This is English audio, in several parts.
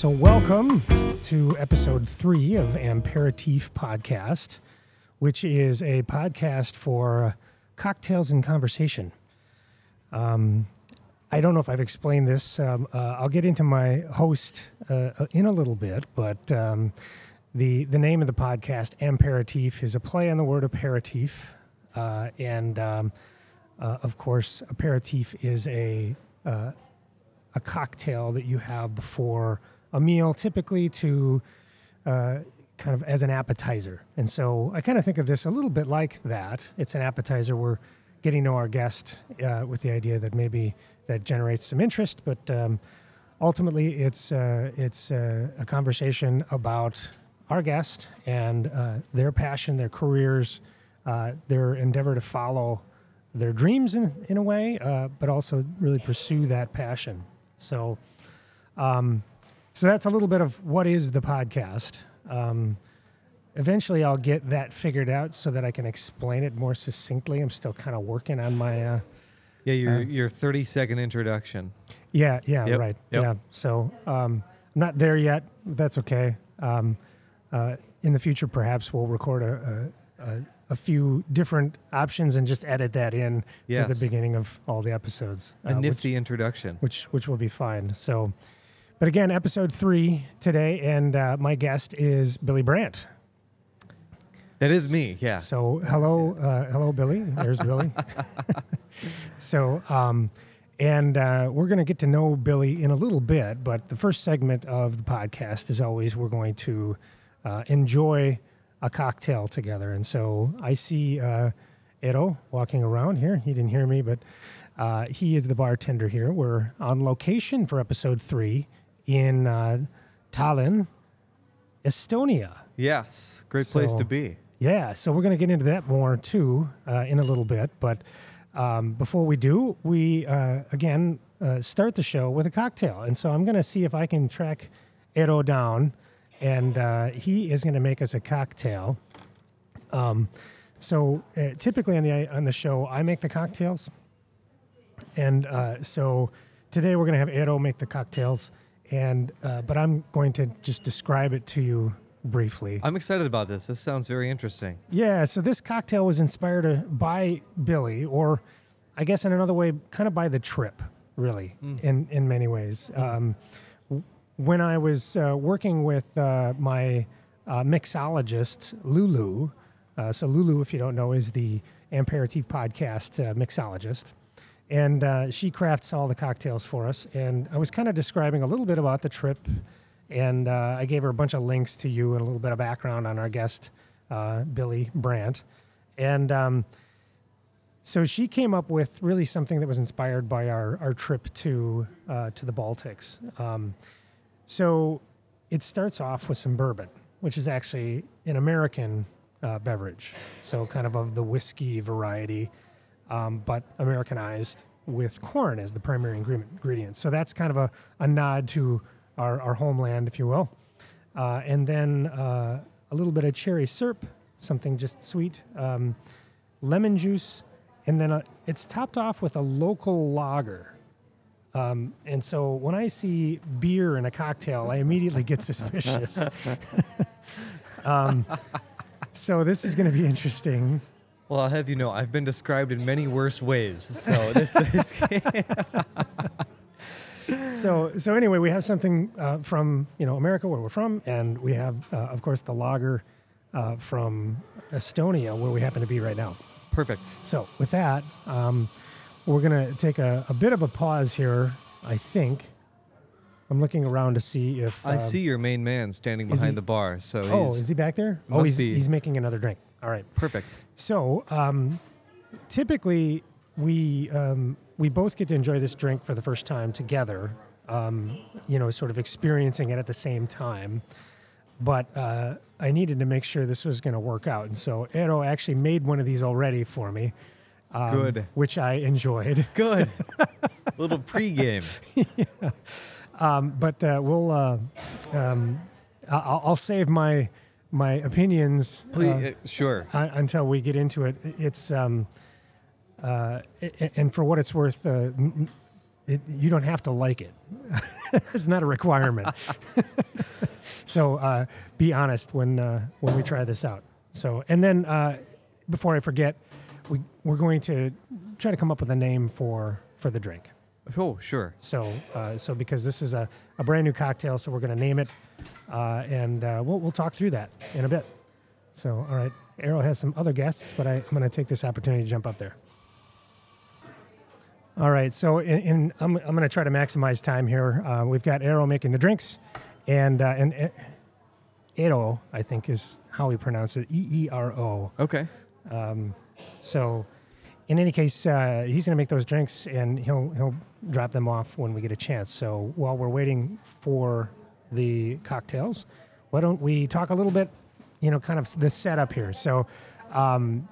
So, welcome to episode three of Ampéritif Podcast, which is a podcast for cocktails and conversation. Um, I don't know if I've explained this. Um, uh, I'll get into my host uh, in a little bit, but um, the the name of the podcast, Ampéritif, is a play on the word aperitif, uh, and um, uh, of course, aperitif is a uh, a cocktail that you have before a meal, typically to uh, kind of as an appetizer. And so I kind of think of this a little bit like that. It's an appetizer. We're getting to know our guest uh, with the idea that maybe that generates some interest, but um, ultimately it's uh, it's uh, a conversation about our guest and uh, their passion, their careers, uh, their endeavor to follow their dreams in, in a way, but also really pursue that passion. So, um, so that's a little bit of what is the podcast. Um, eventually, I'll get that figured out so that I can explain it more succinctly. I'm still kind of working on my. Uh, Yeah, your Uh, your 30 second introduction. yeah, yeah, Yep, right. yep. Yeah. So um, I'm not there yet. That's okay. Um, uh, in the future, perhaps we'll record a, a, a, a few different options and just edit that in to the beginning of all the episodes. A uh, which- nifty introduction. which which will be fine. So, but again, episode three today, and uh, my guest is Billy Brandt. That is me. Yeah. So, hello, uh, hello, Billy. There's Billy. so, um, and uh, we're going to get to know Billy in a little bit, but the first segment of the podcast as always we're going to uh, enjoy a cocktail together. And so I see uh, Edo walking around here. He didn't hear me, but uh, he is the bartender here. We're on location for episode three in uh, Tallinn, Estonia. Yes. Great place to be. Yeah, so we're going to get into that more too uh, in a little bit. But um, before we do, we uh, again uh, start the show with a cocktail. And so I'm going to see if I can track Edo down, and uh, he is going to make us a cocktail. Um, so uh, typically on the on the show, I make the cocktails, and uh, so today we're going to have Edo make the cocktails, and uh, but I'm going to just describe it to you briefly. I'm excited about this. This sounds very interesting. Yeah, so this cocktail was inspired uh, by Billy, or I guess in another way, kind of by the trip, really, in in many ways. Um, when I was uh, working with uh, my uh, mixologist Lulu, uh, so Lulu, if you don't know, is the Ampéritif podcast uh, mixologist, and uh, she crafts all the cocktails for us. And I was kind of describing a little bit about the trip, and uh, I gave her a bunch of links to you and a little bit of background on our guest, uh, Billy Brandt, and um, so she came up with really something that was inspired by our, our trip to uh, to the Baltics. Um, so it starts off with some bourbon, which is actually an American uh, beverage, so kind of of the whiskey variety, um, but Americanized with corn as the primary ingredient. So that's kind of a, a nod to our, our homeland, if you will. Uh, and then uh, a little bit of cherry syrup, something just sweet, um, lemon juice, and then uh it's topped off with a local lager. Um, and so when I see beer in a cocktail, I immediately get suspicious. um, so this is going to be interesting. Well, I'll have you know, I've been described in many worse ways. So this is So so anyway, we have something uh, from you know America where we're from, and we have uh, of course the lager uh, from Estonia where we happen to be right now. perfect. So with that, um, we're gonna take a, a bit of a pause here. I think I'm looking around to see if I um, see your main man standing behind he- the bar. So Oh, is he back there? oh, he's be. he's making another drink. All right. perfect. So um, typically we um, we both get to enjoy this drink for the first time together. Um, you know, sort of experiencing it at the same time. But uh, I needed to make sure this was going to work out, and so Edo actually made one of these already for me. um, Good. which I enjoyed. Good. A Little pregame. Um, but uh, we'll, uh, um, I'll, I'll save my my opinions uh, Please, uh, sure. un- until we get into it. It's um, uh, and for what it's worth, uh, it, you don't have to like it. it's not a requirement. so uh, be honest when uh, when we try this out. So and then uh, before I forget, we we're going to try to come up with a name for for the drink. Oh, sure. So uh, so because this is a, a brand new cocktail, so we're going to name it, uh, and uh, we'll we'll talk through that in a bit. So all right, Arrow has some other guests, but I, I'm going to take this opportunity to jump up there. All right, so in, in I'm, I'm going to try to maximize time here. Uh, we've got Arrow making the drinks, and uh, and uh, Eero, I think is how we pronounce it, E E R O. Okay. So, in any case, uh, he's going to make those drinks, and he'll he'll drop them off when we get a chance. So while we're waiting for the cocktails, why don't we talk a little bit, you know, kind of the setup here. So, um,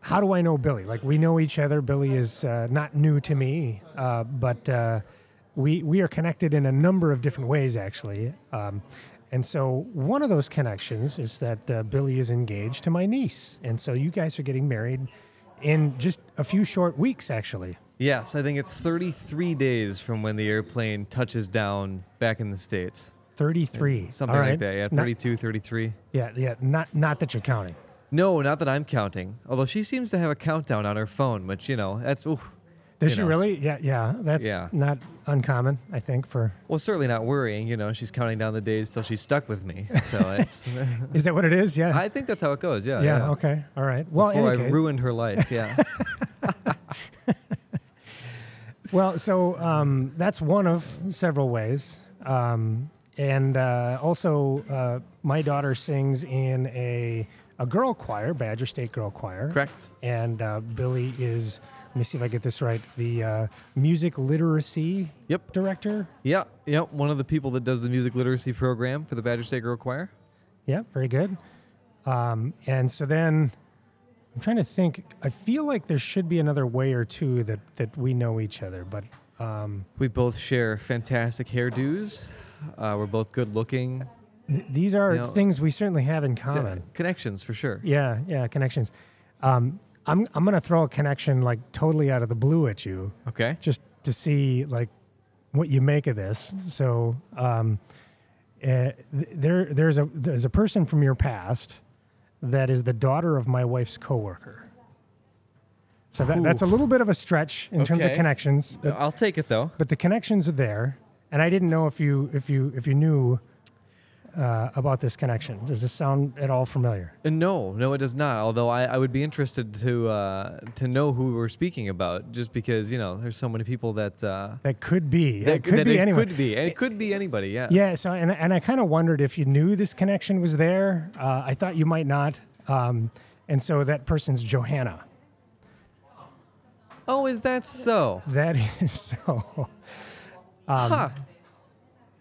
how do I know Billy? Like we know each other. Billy is uh, not new to me, uh, but uh, we we are connected in a number of different ways, actually. Um, and so one of those connections is that uh, Billy is engaged to my niece, and so you guys are getting married in just a few short weeks, actually. Yes, I think it's 33 days from when the airplane touches down back in the States. Thirty-three, Something All like that. Yeah, Not- 32, 33. yeah, yeah. Not not that you're counting. No, not that I'm counting. Although she seems to have a countdown on her phone, which, you know, that's, ooh. Does she know. really? Yeah, yeah. That's Yeah. not uncommon, I think. For Well, certainly not worrying. You know, she's counting down the days till she's stuck with me. So it's, is that what it is? Yeah. I think that's how it goes. Yeah. yeah, Yeah. Okay. All right. Well, Before I any case- ruined her life. Yeah. Well, so um, that's one of several ways. Um, and uh, also, uh, my daughter sings in a, a girl choir, Badger State Girl Choir. Correct. And uh, Billy is, let me see if I get this right, the uh, music literacy Yep. director. Yeah. Yep. One of the people that does the music literacy program for the Badger State Girl Choir. Yeah, very good. Um, and so then I'm trying to think. I feel like there should be another way or two that, that we know each other, but um, We both share fantastic hairdos. Uh, we're both good looking. th- these are You know, things we certainly have in common. Connections for sure. Yeah, yeah, connections. Um, I'm I'm gonna throw a connection like totally out of the blue at you, Okay. just to see like what you make of this. So um, uh, th- there there's a there's a person from your past that is the daughter of my wife's coworker. So that, that's a little bit of a stretch in terms of Okay. connections, but I'll take it though. but the connections are there, and I didn't know if you if you if you knew uh, about this connection. Does this sound at all familiar? Uh, No, no, it does not. Although I, I would be interested to uh, to know who we're speaking about, just because you know there's so many people that uh, That could be. that could that be it anyone. could be, and it could be anybody. Yeah. Yeah. So, and and I kind of wondered if you knew this connection was there. Uh, I thought you might not. Um, and so that person's Johanna. Oh, is that so? That is so. huh.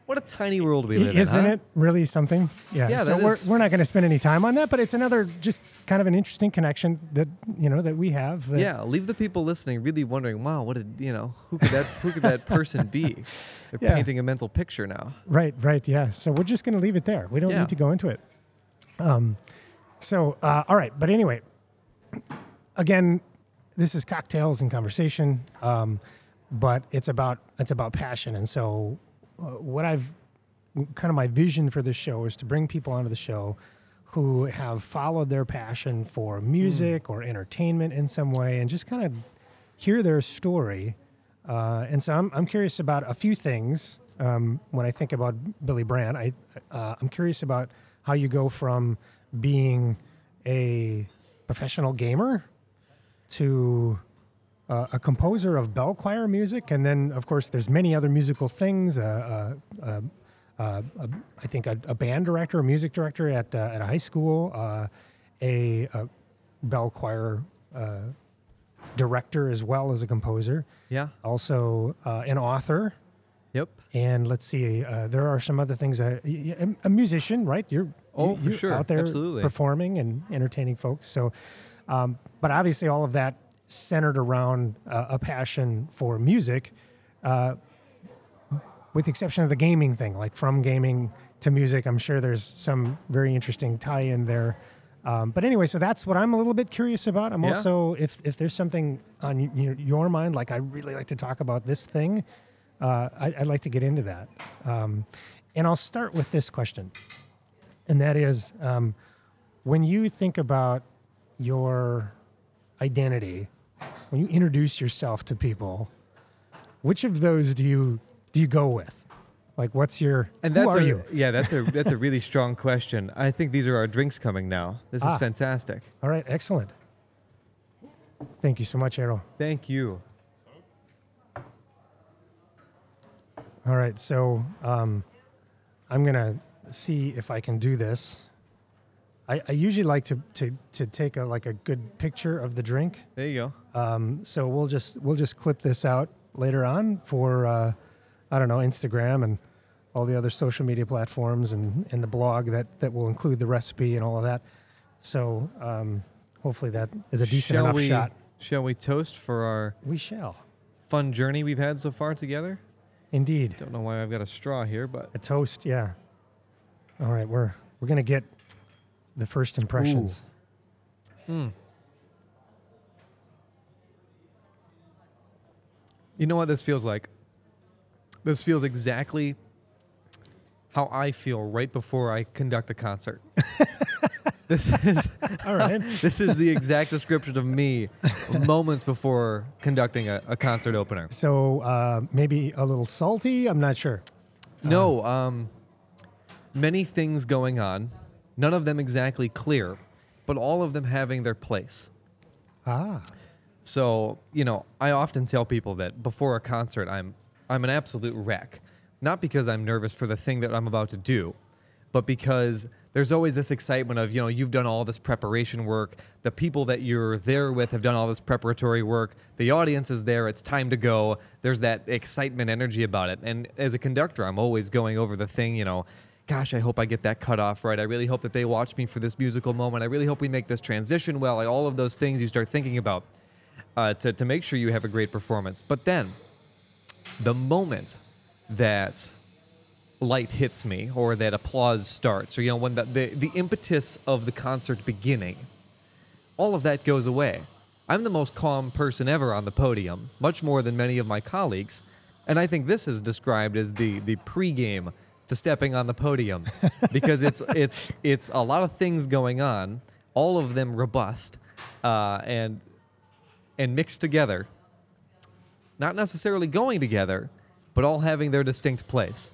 What a tiny world we live in, Isn't huh? it really something? Yeah. Yeah, so we're, is- we're not going to spend any time on that, but it's another just kind of an interesting connection that you know that we have. that- Yeah, leave the people listening really wondering, wow, what did you know? Who could that who could that person be? They're Yeah. painting a mental picture now. Right, right, yeah. So we're just going to leave it there. We don't Yeah. need to go into it. Um, so, uh, all right. But anyway, again, this is cocktails and conversation, um, but it's about it's about passion. And so, what I've kind of my vision for this show is to bring people onto the show who have followed their passion for music or entertainment in some way, and just kind of hear their story. Uh, and so I'm, I'm curious about a few things um, when I think about Billy Brandt. I, uh, I'm curious about how you go from being a professional gamer to uh, a composer of bell choir music, and then of course there's many other musical things. Uh, uh, uh, uh, I think a, a band director, a music director at uh, at a high school, uh, a, a bell choir uh, director as well as a composer, Yeah. also uh, an author. Yep. And let's see, uh, there are some other things. Y- y- a musician, right? You're Oh, you- for you're sure. out there Absolutely. performing and entertaining folks. So, um, but obviously, all of that centered around uh, a passion for music, uh, with the exception of the gaming thing. Like from gaming to music, I'm sure there's some very interesting tie-in there Um, but anyway, so that's what I'm a little bit curious about. I'm Yeah. also if if there's something on y- your, your mind, like I really like to talk about this thing, uh, I, I'd like to get into that. Um, and I'll start with this question, and that is, um, when you think about your identity, when you introduce yourself to people, which of those do you do you go with? Like, what's your And who that's are a, you? Yeah, that's a that's a really strong question. I think these are our drinks coming now. This is Ah. fantastic. All right, excellent. Thank you so much, Errol. Thank you. All right, so um, I'm gonna see if I can do this. I, I usually like to, to to take a like a good picture of the drink. There you go. Um, so we'll just we'll just clip this out later on for uh, I don't know Instagram and all the other social media platforms and, and the blog that that will include the recipe and all of that. So um, hopefully that is a decent shall enough we, shot. Shall we toast for our We shall fun journey we've had so far together? indeed Don't know why I've got a straw here, but a toast. Yeah. All right, we're we're gonna get the first impressions. Hmm. You know what this feels like? This feels exactly how I feel right before I conduct a concert. this is All right. this is the exact description of me moments before conducting a, a concert opener. So uh, maybe a little salty. I'm not sure. No, um, many things going on, none of them exactly clear, but all of them having their place. Ah. So, you know, I often tell people that before a concert, I'm I'm an absolute wreck. Not because I'm nervous for the thing that I'm about to do, but because there's always this excitement of, you know, you've done all this preparation work. The people that you're there with have done all this preparatory work. The audience is there. It's time to go. There's that excitement energy about it. And as a conductor, I'm always going over the thing, you know, gosh, I hope I get that cut off right. I really hope that they watch me for this musical moment. I really hope we make this transition well. Like all of those things you start thinking about uh, to, to make sure you have a great performance. But then, the moment that light hits me or that applause starts, or you know, when the, the, the impetus of the concert beginning, all of that goes away. I'm the most calm person ever on the podium, much more than many of my colleagues. And I think this is described as the, the pregame to stepping on the podium because it's, it's, it's a lot of things going on, all of them robust uh, and, and mixed together not necessarily going together, but all having their distinct place.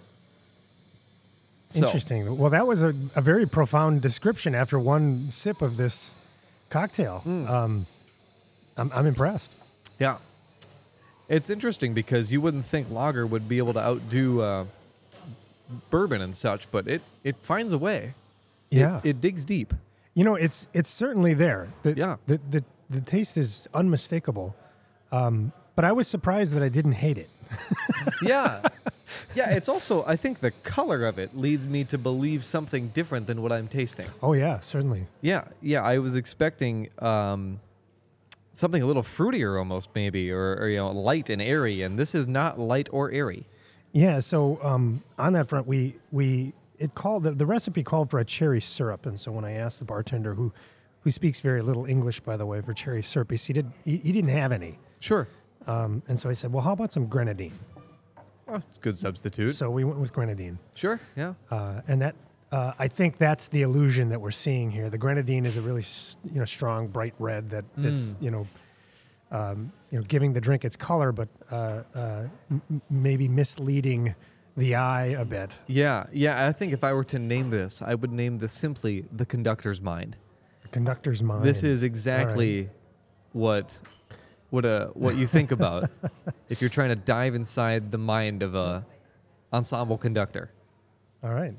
So- Interesting. Well, that was a, a very profound description after one sip of this cocktail. Hmm. Um, I'm, I'm impressed. Yeah. It's interesting because you wouldn't think lager would be able to outdo uh, bourbon and such, but it, it finds a way. It- Yeah. It, digs deep. You know, it's it's certainly there. The, Yeah. The, the the taste is unmistakable. Um, but I was surprised that I didn't hate it. Yeah. yeah, it's also, I think the color of it leads me to believe something different than what I'm tasting. Oh yeah, certainly. Yeah, yeah. I was expecting um, something a little fruitier, almost maybe, or, or you know, light and airy, and this is not light or airy. Yeah. So um, on that front, we we it called the, the recipe called for a cherry syrup, and so when I asked the bartender who who speaks very little English, by the way, for cherry syrup, he did, he, he didn't have any. Sure, Um, and so I said, well, how about some grenadine? well, it's a good substitute. So we went with grenadine. sure, yeah, Uh, and that uh, I think that's the illusion that we're seeing here. The grenadine is a really you know strong, bright red that that's you know um, you know giving the drink its color, but uh, uh, m- maybe misleading the eye a bit. yeah, yeah. I think if I were to name this, I would name this simply the conductor's mind. The conductor's mind. This is exactly what what a what you think about if you're trying to dive inside the mind of a ensemble conductor. all right.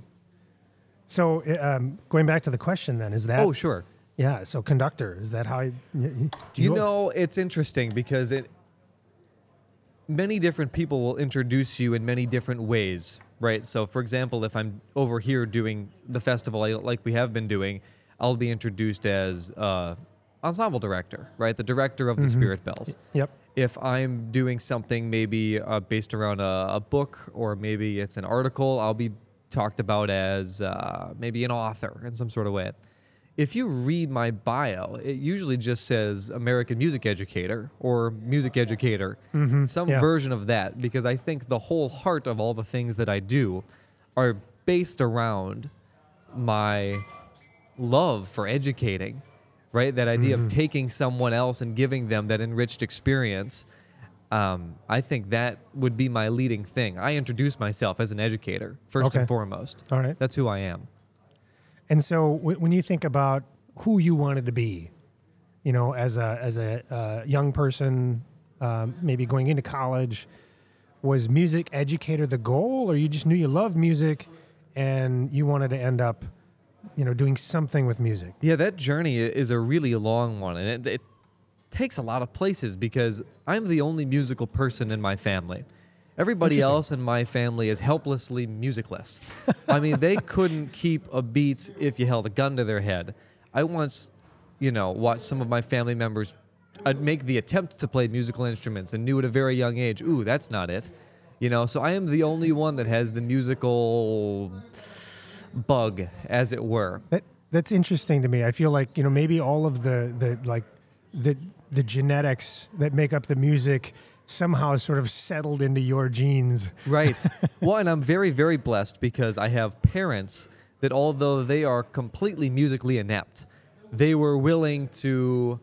So uh, um, going back to the question, then is that oh, sure. Yeah? So conductor is that how I, y- y- do You know, it's interesting because it many different people will introduce you in many different ways, right? So, for example, if I'm over here doing the festival like we have been doing, I'll be introduced as uh, ensemble director, right? The director of the Spirit Bells. Yep. If I'm doing something maybe uh, based around a, a book or maybe it's an article, I'll be talked about as uh, maybe an author in some sort of way. If you read my bio, it usually just says American music educator or music educator, some yeah. version of that, because I think the whole heart of all the things that I do are based around my love for educating, right? That idea of taking someone else and giving them that enriched experience. Um, I think that would be my leading thing. I introduce myself as an educator first Okay. and foremost. All right. That's who I am. And so w- when you think about who you wanted to be, you know, as a as a uh, young person, um, maybe going into college, was music educator the goal, or you just knew you loved music and you wanted to end up, you know, doing something with music? Yeah, that journey is a really long one, and it, it takes a lot of places because I'm the only musical person in my family. Everybody else in my family is helplessly musicless. I mean, they couldn't keep a beat if you held a gun to their head. I once, you know, watched some of my family members uh, make the attempt to play musical instruments and knew at a very young age, ooh, that's not it. You know, so I am the only one that has the musical bug, as it were. That that's interesting to me. I feel like you know maybe all of the the like the the genetics that make up the music somehow sort of settled into your genes. Right. well, and I'm very, very blessed because I have parents that, although they are completely musically inept, they were willing to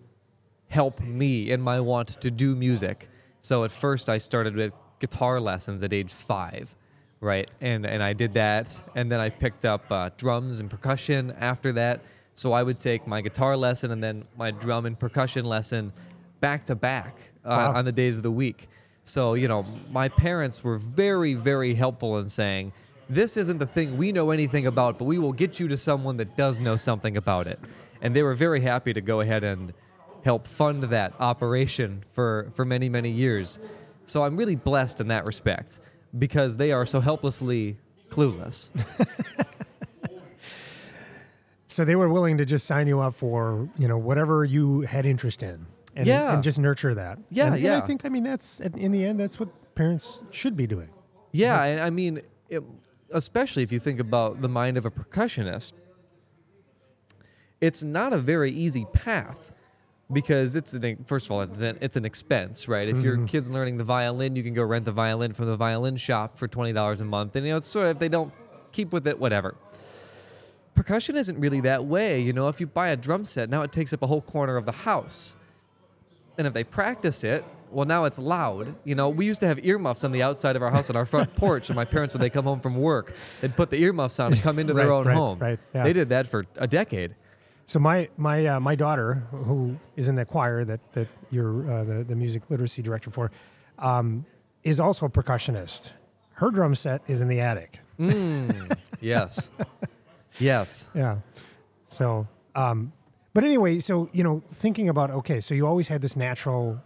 help me in my want to do music. So at first, I started with guitar lessons at age five, right? And and I did that, and then I picked up uh, drums and percussion after that. So I would take my guitar lesson and then my drum and percussion lesson back to back Uh, wow. on the days of the week. So, you know, my parents were very, very helpful in saying, this isn't the thing we know anything about, but we will get you to someone that does know something about it. And they were very happy to go ahead and help fund that operation for, for many, many years. So I'm really blessed in that respect because they are so helplessly clueless. So they were willing to just sign you up for you know whatever you had interest in, and, Yeah. and just nurture that. Yeah, and, and yeah. I think I mean that's in the end that's what parents should be doing. Yeah, and I mean, it, especially if you think about the mind of a percussionist, it's not a very easy path because it's an, first of all it's an, it's an expense, right? If your mm-hmm. kid's learning the violin, you can go rent the violin from the violin shop for twenty dollars a month, and you know it's sort of if they don't keep with it, whatever. Percussion isn't really that way, you know. If you buy a drum set, now it takes up a whole corner of the house. And if they practice it, well, now it's loud. You know, we used to have earmuffs on the outside of our house on our front porch, and my parents, when they come home from work, they'd put the earmuffs on and come into their own right, home. right, yeah. They did that for a decade. So my my uh, my daughter, who is in the choir that that you're uh, the the music literacy director for, um, is also a percussionist. Her drum set is in the attic. Mm, yes. Yes. Yeah. So, um, but anyway, so you know, thinking about okay, so you always had this natural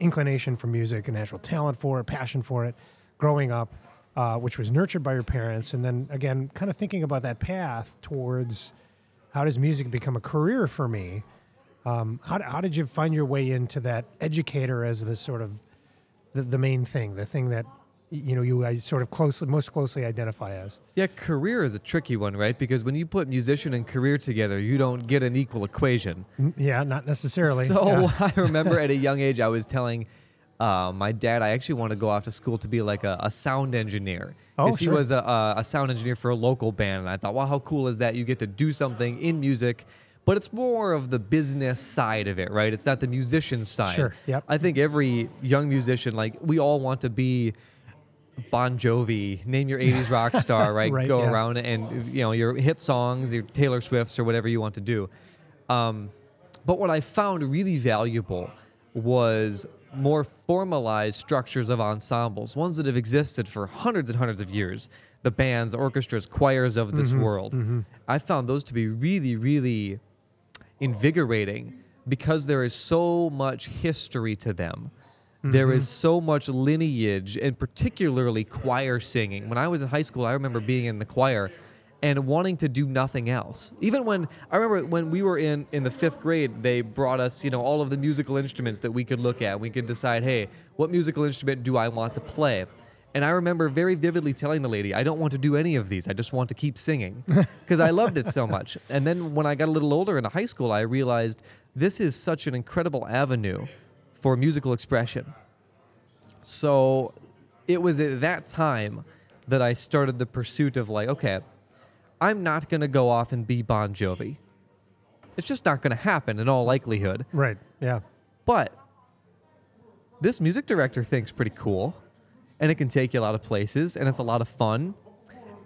inclination for music, a natural talent for it, passion for it, growing up, uh, which was nurtured by your parents, and then again, kind of thinking about that path towards how does music become a career for me? Um, how, how did you find your way into that educator as the sort of the, the main thing, the thing that you know you I sort of closely most closely identify as? Yeah, career is a tricky one, right? Because when you put musician and career together, you don't get an equal equation. Yeah, not necessarily. So Yeah. I remember at a young age, I was telling uh, my dad I actually wanted to go off to school to be like a, a sound engineer. Oh, 'Cause he sure. was a, a, a sound engineer for a local band, and I thought, wow, how cool is that? You get to do something in music, but it's more of the business side of it, right? It's not the musician side. Sure, yep. I think every young musician, like we all want to be Bon Jovi, name your 80s rock star, right? Right, Go yeah. around and, you know, your hit songs, your Taylor Swifts, or whatever you want to do. Um, but what I found really valuable was more formalized structures of ensembles, ones that have existed for hundreds and hundreds of years. The bands, orchestras, choirs of this world. I found those to be really, really invigorating because there is so much history to them. There is mm-hmm. so much lineage and particularly choir singing. When I was in high school, I remember being in the choir and wanting to do nothing else. Even when I remember when we were in in the 5th grade, they brought us, you know, all of the musical instruments that we could look at. We could decide, "Hey, what musical instrument do I want to play?" And I remember very vividly telling the lady, I don't want to do any of these. I just want to keep singing because I loved it so much. And then when I got a little older in high school, I realized this is such an incredible avenue for musical expression. So it was at that time that I started the pursuit of like, okay, I'm not going to go off and be Bon Jovi. It's just not going to happen in all likelihood. Right. Yeah. But this music director thing's pretty cool, and it can take you a lot of places, and it's a lot of fun.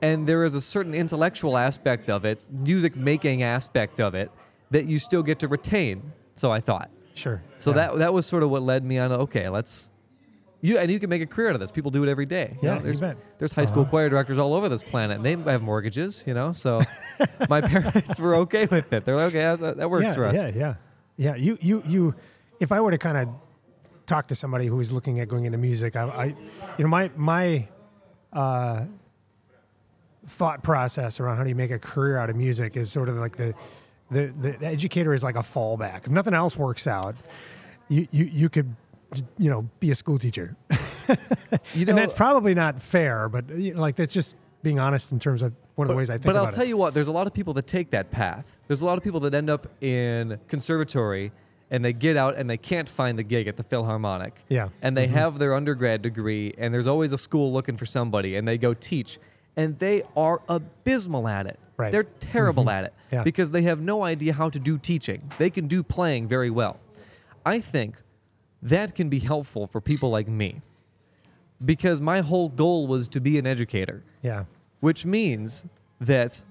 And there is a certain intellectual aspect of it, music making aspect of it, that you still get to retain. So I thought. Sure. So yeah. that that was sort of what led me on. Okay, let's. You and you can make a career out of this. People do it every day. you Yeah, know? you there's bet. there's high school Uh-huh. choir directors all over this planet, and they have mortgages. You know, so my parents were okay with it. They're like, okay, that, that works yeah, for us. Yeah, yeah, yeah. You, you, you. If I were to kind of talk to somebody who was looking at going into music, I, I you know, my my uh, thought process around how do you make a career out of music is sort of like the, the the educator is like a fallback. If nothing else works out, you you you could, you know, be a school teacher, You know, and that's probably not fair. But you know, like that's just being honest in terms of one of the ways I think But I'll tell it. you what, there's a lot of people that take that path. There's a lot of people that end up in conservatory and they get out and they can't find the gig at the Philharmonic. Yeah. And they mm-hmm. have their undergrad degree and there's always a school looking for somebody and they go teach and they are abysmal at it. Right. They're terrible mm-hmm. at it Yeah. because they have no idea how to do teaching. They can do playing very well. I think that can be helpful for people like me because my whole goal was to be an educator Yeah. which means that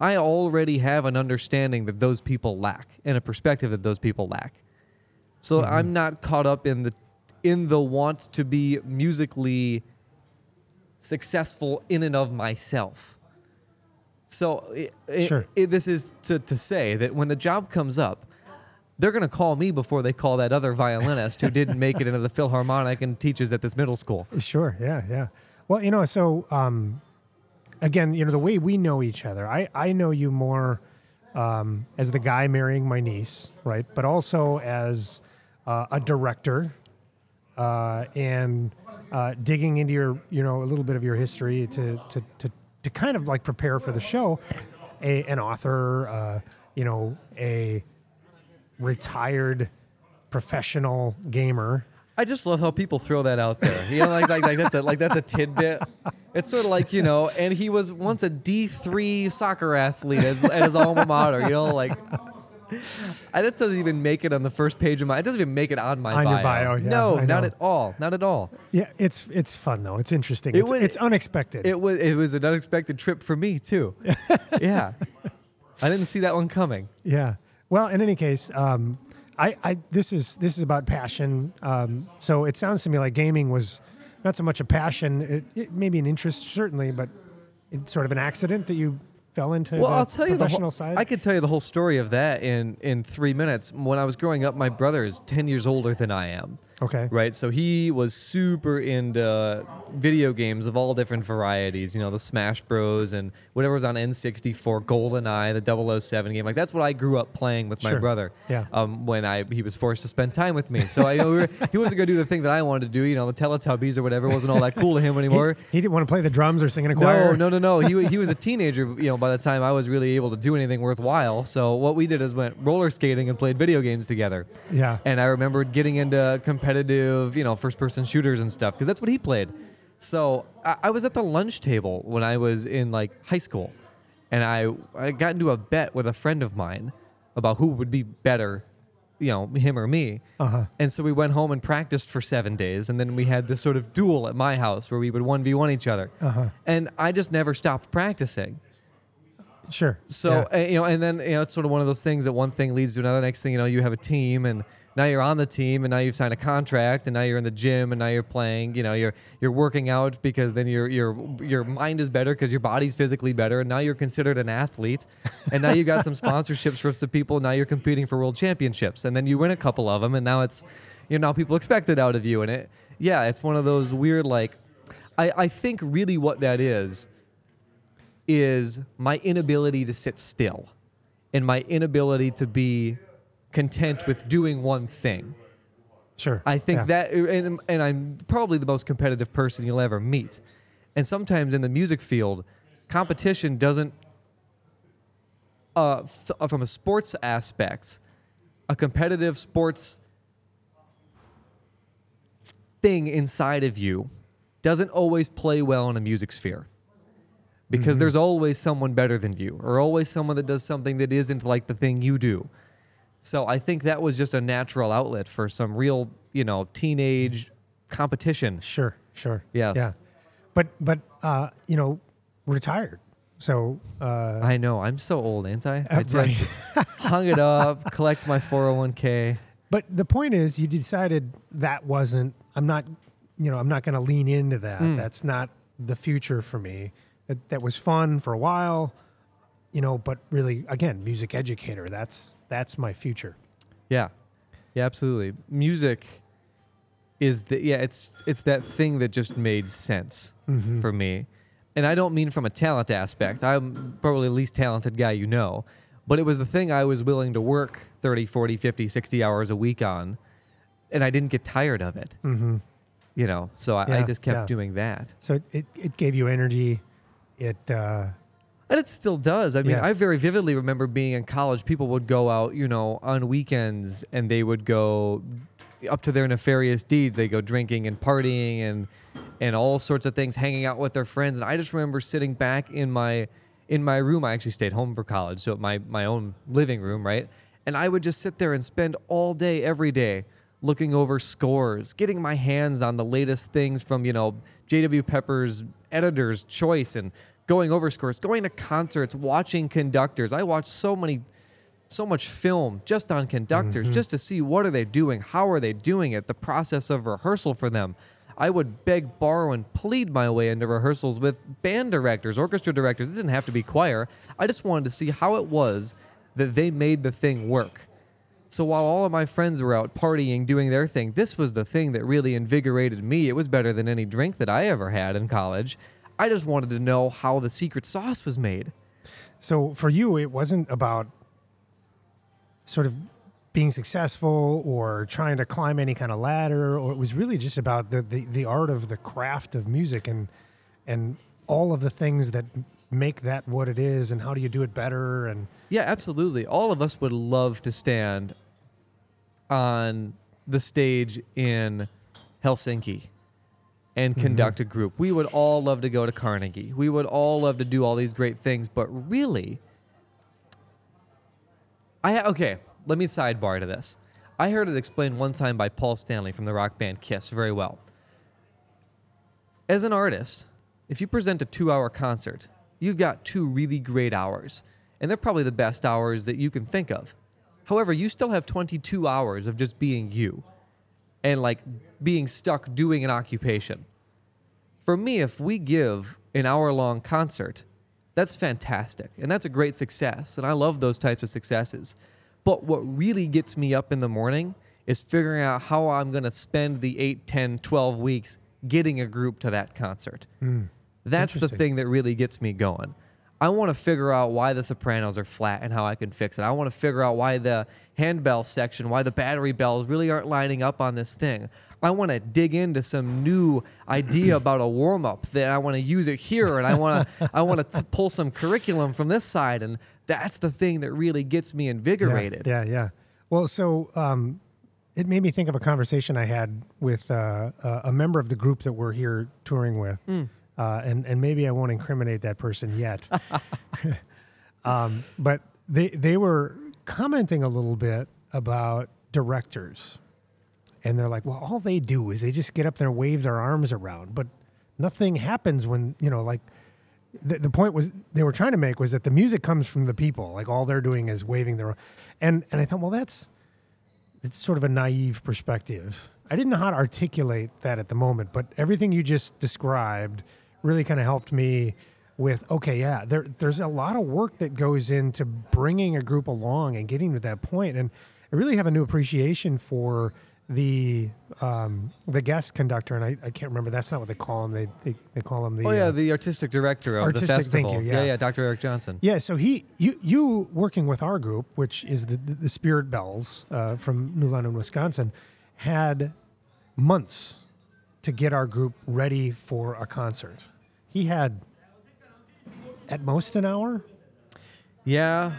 I already have an understanding that those people lack and a perspective that those people lack. So mm-hmm. I'm not caught up in the in the want to be musically successful in and of myself. So i i- Sure. i- this is to, to say that when the job comes up, they're going to call me before they call that other violinist who didn't make it into the Philharmonic and teaches at this middle school. Sure. Yeah. Yeah. Well, you know, so um, again, you know, the way we know each other, I I know you more um, as the guy marrying my niece, right? But also as uh, a director uh, and uh, digging into your, you know, a little bit of your history to to to, to kind of like prepare for the show. A an author, uh, you know, a retired professional gamer. I just love how people throw that out there. You know, like like, like that's a like that's a tidbit. It's sort of like you know, and he was once a D three soccer athlete at his, at his alma mater. You know, like that doesn't even make it on the first page of my. It doesn't even make it on my On bio. your bio, yeah, no, I not know. at all. Not at all. Yeah, it's it's fun though. It's interesting. It it's, was- it's unexpected. It was it was an unexpected trip for me too. yeah, I didn't see that one coming. Yeah. Well, in any case, um, I, I this is this is about passion. Um, so it sounds to me like gaming was not so much a passion, it, it maybe an interest certainly, but it's sort of an accident that you fell into Well, I'll tell you the whole, side. I could tell you the whole story of that in in three minutes. When I was growing up, my brother is ten years older than I am. Okay. Right, so he was super into video games of all different varieties. You know, the Smash Bros. and whatever was on N64, GoldenEye, the 007 game. Like that's what I grew up playing with my Sure. brother. Yeah. Um, when I he was forced to spend time with me, so I we were, he wasn't gonna do the thing that I wanted to do. You know, the Teletubbies or whatever wasn't all that cool to him anymore. he didn't want to play the drums or sing in a No, choir. no, no, no. He, he was a teenager, you know, by the time I was really able to do anything worthwhile. So what we did is went roller skating and played video games together. Yeah. And I remember getting into competitive, you know, first person shooters and stuff because that's what he played. So I, I was at the lunch table when I was in like high school, and I I got into a bet with a friend of mine about who would be better, you know, him or me. Uh-huh. And so we went home and practiced for seven days, and then we had this sort of duel at my house where we would one v one each other. Uh-huh. And I just never stopped practicing. Sure. So Yeah. uh, you know, and then you know, it's sort of one of those things that one thing leads to another. Next thing you know, you have a team, and now you're on the team, and now you've signed a contract, and now you're in the gym, and now you're playing. You know, you're you're working out because then your your your mind is better because your body's physically better, and now you're considered an athlete, and now you got some sponsorships from some people. And now you're competing for world championships, and then you win a couple of them, and now it's you know now people expect it out of you, and it yeah, it's one of those weird like. I, I think really what that is is my inability to sit still and my inability to be content with doing one thing. Sure. I think Yeah. that, and, and I'm probably the most competitive person you'll ever meet. And sometimes in the music field, competition doesn't, uh, th- uh, from a sports aspect, a competitive sports thing inside of you doesn't always play well in a music sphere because there's always someone better than you or always someone that does something that isn't like the thing you do. So I think that was just a natural outlet for some real, you know, teenage competition. Sure, sure. Yes. Yeah. But but uh, you know, retired. So uh, I know. I'm so old, ain't I? Uh, I just hung it up, collect my 401k. but the point is, you decided that wasn't. I'm not. You know, I'm not going to lean into that. Mm. That's not the future for me. That that was fun for a while. You know, but really, again, music educator. That's that's my future. Yeah. Yeah, absolutely. Music is the yeah, it's it's that thing that just made sense Mm-hmm. for me. And I don't mean from a talent aspect. I'm probably the least talented guy you know, but it was the thing I was willing to work 30, 40, 50, 60 hours a week on and I didn't get tired of it. Mm-hmm. You know, so I, I just kept yeah. doing that. So it, it, it gave you energy. It uh, And it still does. I mean, Yeah. I very vividly remember being in college. People would go out, you know, on weekends and they would go up to their nefarious deeds. They go drinking and partying and and all sorts of things, hanging out with their friends. And I just remember sitting back in my in my room. I actually stayed home for college, so my my own living room, right? And I would just sit there and spend all day, every day, looking over scores, getting my hands on the latest things from you know J.W. Pepper's editor's choice, and going over scores, going to concerts, watching conductors. I watched so many so much film just on conductors mm-hmm. just to see what are they doing how are they doing it the process of rehearsal for them. I would beg borrow and plead my way into rehearsals with band directors orchestra directors. It didn't have to be choir. I just wanted to see how it was that they made the thing work. So while all of my friends were out partying doing their thing this was the thing that really invigorated me. It was better than any drink that i ever had in college i just wanted to know how the secret sauce was made So for you, it wasn't about sort of being successful or trying to climb any kind of ladder, or it was really just about the, the, the art of the craft of music and and all of the things that make that what it is, and how do you do it better? And Yeah, absolutely. All of us would love to stand on the stage in Helsinki and mm-hmm. conduct a group. We would all love to go to Carnegie. We would all love to do all these great things, but really I okay, let me sidebar to this. I heard it explained one time by Paul Stanley from the rock band Kiss very well. As an artist, if you present a two hour concert, you've got two really great hours, and they're probably the best hours that you can think of. However, you still have 22 hours of just being you and like being stuck doing an occupation. For me, if we give an hour long concert, that's fantastic and that's a great success. And I love those types of successes. But what really gets me up in the morning is figuring out how I'm going to spend the 8, 10, 12 weeks getting a group to that concert. Hmm. That's the thing that really gets me going. I want to figure out why the sopranos are flat and how I can fix it. I want to figure out why the handbell section, why the battery bells really aren't lining up on this thing. I want to dig into some new idea about a warm up that I want to use it here, and I want to I want to pull some curriculum from this side, and that's the thing that really gets me invigorated. Yeah, yeah. Well, so um, it made me think of a conversation I had with uh, a member of the group that we're here touring with, Hmm. Uh, and and maybe I won't incriminate that person yet. um, but they they were commenting a little bit about directors, and they're like, well, all they do is they just get up there and wave their arms around, but nothing happens when you know like the, the point was they were trying to make was that the music comes from the people. Like all they're doing is waving their and and i thought well that's it's sort of a naive perspective. I didn't know how to articulate that at the moment but everything you just described really kind of helped me with okay yeah there there's a lot of work that goes into bringing a group along and getting to that point and i really have a new appreciation for the um, the guest conductor and I, I can't remember that's not what they call him they they, they call him the Oh yeah, uh, the artistic director of Artistic, the thank festival. you, yeah. yeah, Dr. Eric Johnson. Yeah, so he, you, you working with our group, which is the the, the Spirit Bells uh, from New London, Wisconsin, had months to get our group ready for a concert. He had at most an hour. Yeah,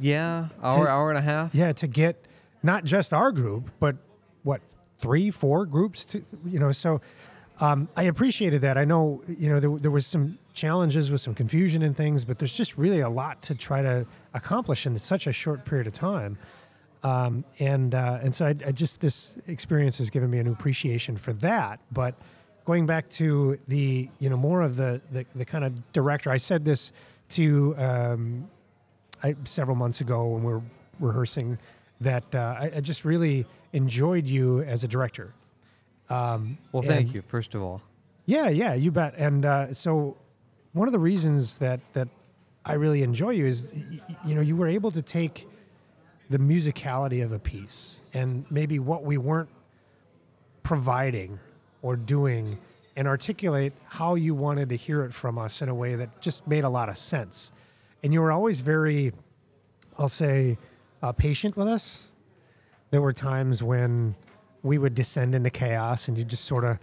yeah, hour, To- hour and a half. Yeah, to get not just our group, but what three, four groups to you know. So um, I appreciated that. I know you know there, there was some challenges with some confusion and things, but there's just really a lot to try to accomplish in such a short period of time. Um, and uh, and so I, I just this experience has given me a new appreciation for that. But going back to the you know more of the the, the kind of director, I said this to um, I, several months ago when we were rehearsing that uh, I, I just really enjoyed you as a director. Um, Well, thank and- you, first of all. Yeah, yeah, you bet. And uh, so, one of the reasons that that I really enjoy you is, you know, you were able to take the musicality of a piece and maybe what we weren't providing or doing and articulate how you wanted to hear it from us in a way that just made a lot of sense. And you were always very, I'll say, uh, patient with us. There were times when we would descend into chaos and you just sort of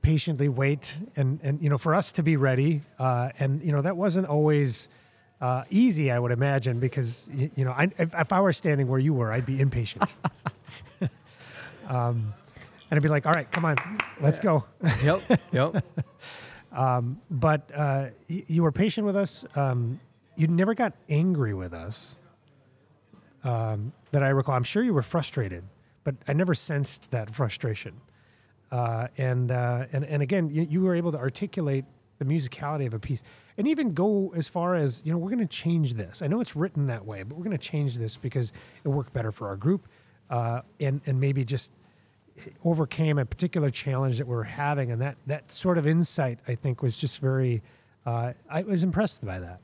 patiently wait and and you know for us to be ready uh, and you know that wasn't always uh, easy I would imagine because y- you know I, if, if I were standing where you were I'd be impatient um, and I'd be like all right come on let's go. Yep, yep. but uh, y- you were patient with us. Um, you never got angry with us um, that I recall. I'm sure you were frustrated but I never sensed that frustration. Uh, and, uh, and and again, you, you were able to articulate the musicality of a piece, and even go as far as you know, we're going to change this. I know it's written that way, but we're going to change this because it worked better for our group, uh, and and maybe just overcame a particular challenge that we are having, and that that sort of insight, I think, was just very. Uh, I was impressed by that.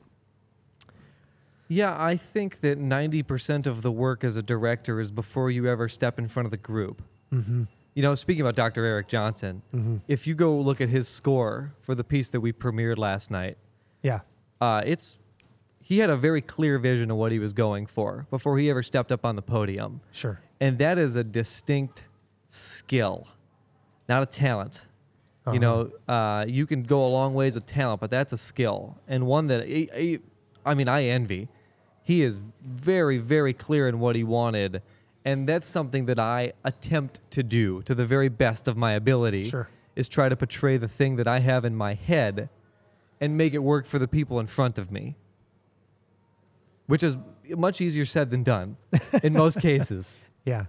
Yeah, I think that 90% of the work as a director is before you ever step in front of the group. Mm-hmm. You know, speaking about Dr. Eric Johnson, Mm-hmm. if you go look at his score for the piece that we premiered last night, Yeah. uh, it's he had a very clear vision of what he was going for before he ever stepped up on the podium. Sure. And that is a distinct skill, not a talent. Uh-huh. You know, uh, you can go a long ways with talent, but that's a skill and one that I, I, I mean, I envy. He is very, very clear in what he wanted, and that's something that I attempt to do to the very best of my ability. Sure. Is try to portray the thing that I have in my head, and make it work for the people in front of me. Which is much easier said than done, in most cases. Yeah.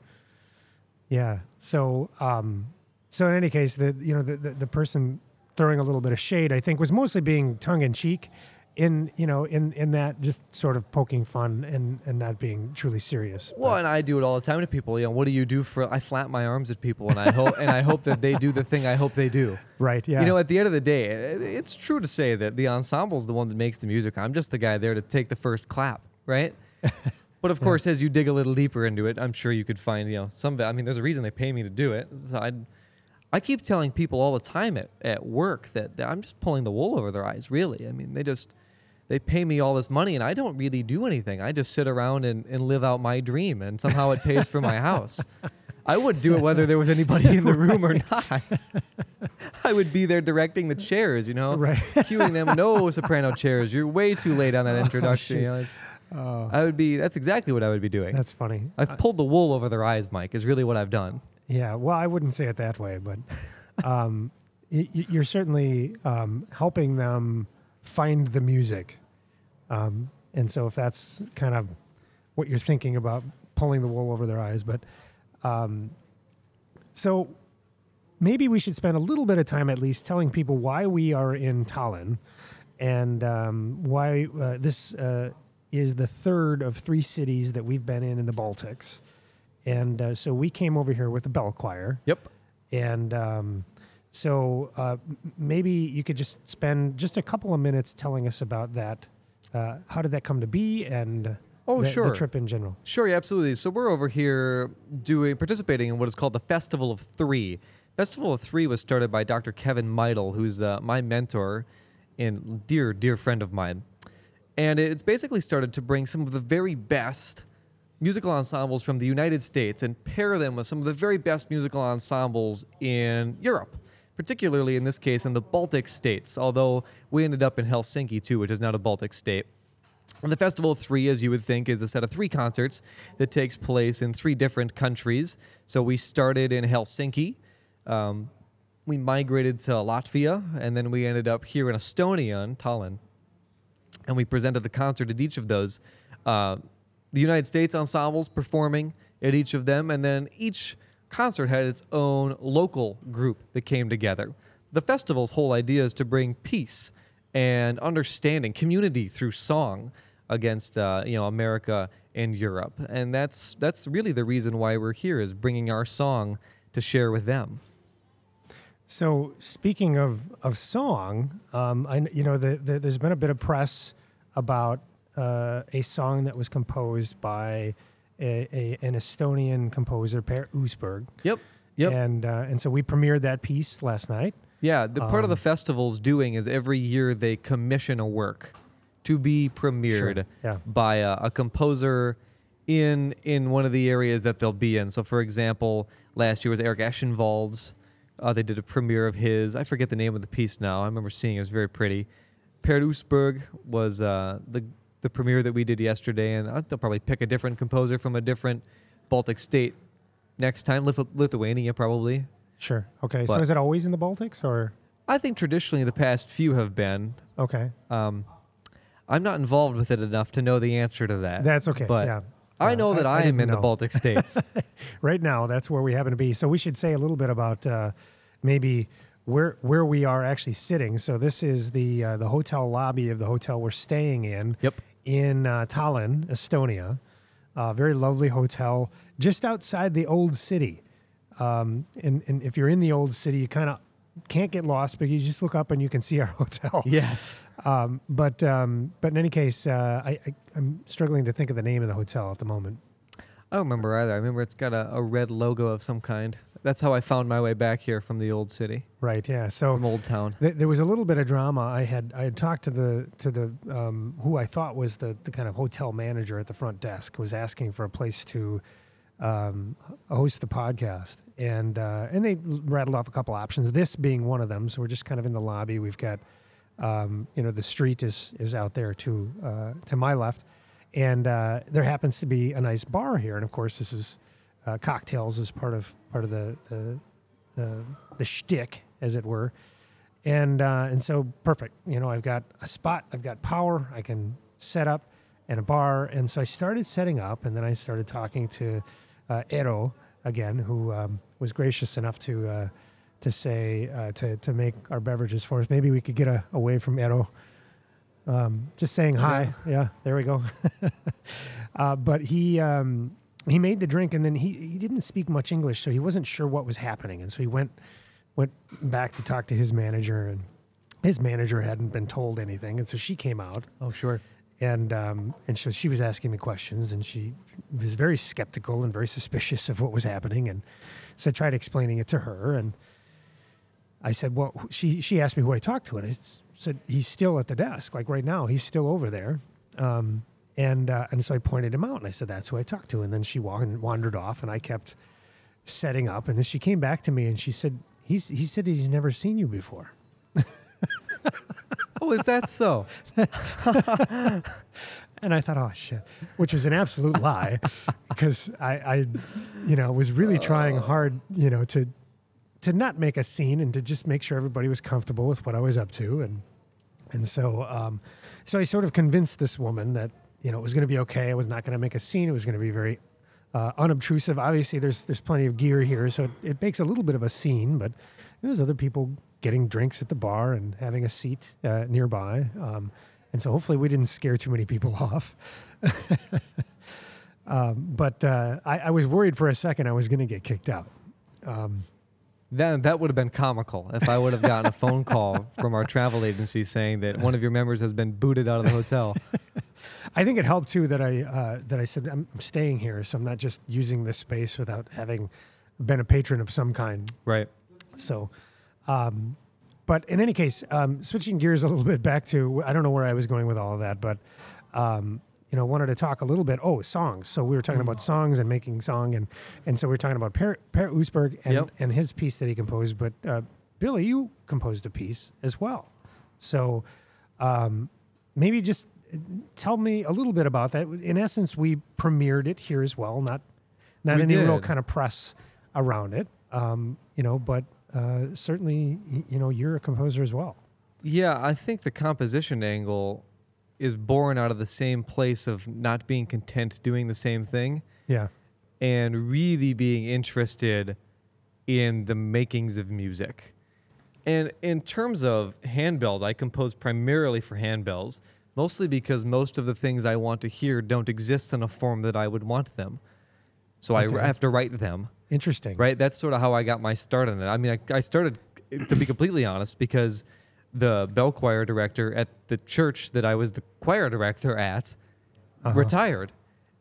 Yeah. So, um, so in any case, the you know the, the the person throwing a little bit of shade, I think, was mostly being tongue in cheek, in you know in in that just sort of poking fun and and not being truly serious. Well, But- and I do it all the time to people. You know, what do you do for? I flap my arms at people, and I hope and I hope that they do the thing I hope they do. right. Yeah. You know, at the end of the day, it- it's true to say that the ensemble is the one that makes the music. I'm just the guy there to take the first clap, right? but of course, as you dig a little deeper into it, I'm sure you could find, you know, some. I mean, there's a reason they pay me to do it. So I, I keep telling people all the time at, at work that, that I'm just pulling the wool over their eyes. Really, I mean, they just they pay me all this money, and I don't really do anything. I just sit around and, and live out my dream, and somehow it pays for my house. I would do it whether there was anybody in the room or not. I would be there directing the chairs, you know, Right. cueing them. No soprano chairs. You're way too late on that oh, introduction. you know, it's, Oh, I would be. That's exactly what I would be doing. that's funny. I've pulled the wool over their eyes, Mike. Is really what I've done. Yeah, well, I wouldn't say it that way, but um, y- y- you're certainly um, helping them find the music. Um, and so, if that's kind of what you're thinking about, pulling the wool over their eyes, but um, so maybe we should spend a little bit of time at least telling people why we are in Tallinn and um, why uh, this uh, is the third of three cities that we've been in in the Baltics. And uh, so we came over here with the bell choir. Yep. And um, so uh, maybe you could just spend just a couple of minutes telling us about that. Uh, how did that come to be? And Oh, the, the sure. trip in general. Sure, yeah, absolutely. So we're over here doing participating in what is called the Festival of Three. Festival of Three was started by Dr. Kevin Meidel, who's uh, my mentor and dear, dear friend of mine. And it's basically started to bring some of the very best musical ensembles from the United States and pair them with some of the very best musical ensembles in Europe, particularly in this case in the Baltic states, although we ended up in Helsinki too, which is not a Baltic state. And the Festival of Three, as you would think, is a set of three concerts that takes place in three different countries. So we started in Helsinki. Um, we migrated to Latvia, and then we ended up here in Estonia, in Tallinn. And we presented a concert at each of those. Uh, the United States ensembles performing at each of them, and then each concert had its own local group that came together. The festival's whole idea is to bring peace and understanding, community through song against uh, you know America and Europe, and that's that's really the reason why we're here is bringing our song to share with them. So speaking of of song, um, I you know the, the, there's been a bit of press about uh, a song that was composed by a, a, an Estonian composer, Per Uusberg. Yep. Yep. And uh, and so we premiered that piece last night. Yeah, the part of the Um, festival's doing is every year they commission a work to be premiered Sure, yeah. by a, a composer in in one of the areas that they'll be in. So, for example, last year was Eric Ešenvalds. Uh, they did a premiere of his. I forget the name of the piece now. I remember seeing it. It was very pretty. Per Uusberg was uh, the the premiere that we did yesterday, and uh, they'll probably pick a different composer from a different Baltic state next time. Lithu- Lithuania, probably. Sure. Okay. so is it always in the Baltics or I think traditionally the past few have been. okay? Um, I'm not involved with it enough to know the answer to that. That's okay. But yeah. I know that I, am didn't in the. Baltic states. right now that's where we happen to be so we should say a little bit about uh, maybe where where we are actually sitting so this is the uh, the hotel lobby of the hotel we're staying in yep. in uh, Tallinn Estonia uh, very lovely hotel just outside the old city um, and, and if you're in the old city you kind of can't get lost because you just look up and you can see our hotel Yes. Um, but um, but in any case uh, I, I, I'm struggling to think of the name of the hotel at the moment I don't remember either. I remember it's got a, a red logo of some kind. That's how I found my way back here from the old city, right yeah so from Old Town. Th- There was a little bit of drama. I had I had talked to the to the um, who I thought was the the kind of hotel manager at the front desk was asking for a place to um, host the podcast, and uh, and they rattled off a couple options. This being one of them. So we're just kind of in the lobby. We've got um, you know the street is is out there to uh, to my left, and uh, there happens to be a nice bar here. And of course, this is uh, cocktails is part of part of the the the, the shtick, as it were. And uh, and so perfect. You know, I've got a spot, I've got power, I can set up and a bar. And so I started setting up, and then I started talking to uh, Eero again, who um, was gracious enough to uh, to say uh, to to make our beverages for us. Maybe we could get a, away from Eero. Um, just saying hi. Yeah, there we go. uh, but he um, he made the drink, and then he he didn't speak much English, so he wasn't sure what was happening, and so he went went back to talk to his manager, and his manager hadn't been told anything, and so she came out, Oh, sure. and um, and so she was asking me questions, and she was very skeptical and very suspicious of what was happening, and so I tried explaining it to her, and I said, well, she she asked me who I talked to, and I said he's still at the desk, like right now, he's still over there, um, and uh, and so I pointed him out, and I said that's who I talked to, and then she wa- wandered off, and I kept setting up, and then she came back to me, and she said he's he said he's never seen you before. Oh, is that so? And I thought, oh shit, which was an absolute lie, because I, I, you know, was really trying hard, you know, to, to not make a scene and to just make sure everybody was comfortable with what I was up to, and, and so, um, so I sort of convinced this woman that you know it was going to be okay. I was not going to make a scene. It was going to be very uh, unobtrusive. Obviously, there's there's plenty of gear here, so it, it makes a little bit of a scene, but there's other people getting drinks at the bar and having a seat uh, nearby. Um, and so hopefully we didn't scare too many people off. um, but uh, I, I was worried for a second I was going to get kicked out. Then that would have been comical if I would have gotten a phone call from our travel agency saying that one of your members has been booted out of the hotel. I think it helped too that I uh, that I said I'm, I'm staying here, so I'm not just using this space without having been a patron of some kind. right. So, um, but in any case, um, switching gears a little bit back to I don't know where I was going with all of that, but um, you know, wanted to talk a little bit. Oh, songs. So we were talking about songs and making song, and and so we were talking about Per, per Uusberg and Yep. and his piece that he composed. But uh, Billy, you composed a piece as well. So um, maybe just uh, tell me a little bit about that. In essence, we premiered it here as well. Not not We any real kind of press around it. Um, you know, but uh, certainly, you know, you're a composer as well. Yeah, I think the composition angle is born out of the same place of not being content doing the same thing Yeah. and really being interested in the makings of music. And in terms of handbells, I compose primarily for handbells, mostly because most of the things I want to hear don't exist in a form that I would want them. So I Okay. I have to write them. Interesting. right? That's sort of how I got my start in it. I mean, I, I started, to be completely honest, because the bell choir director at the church that I was the choir director at Uh-huh. retired.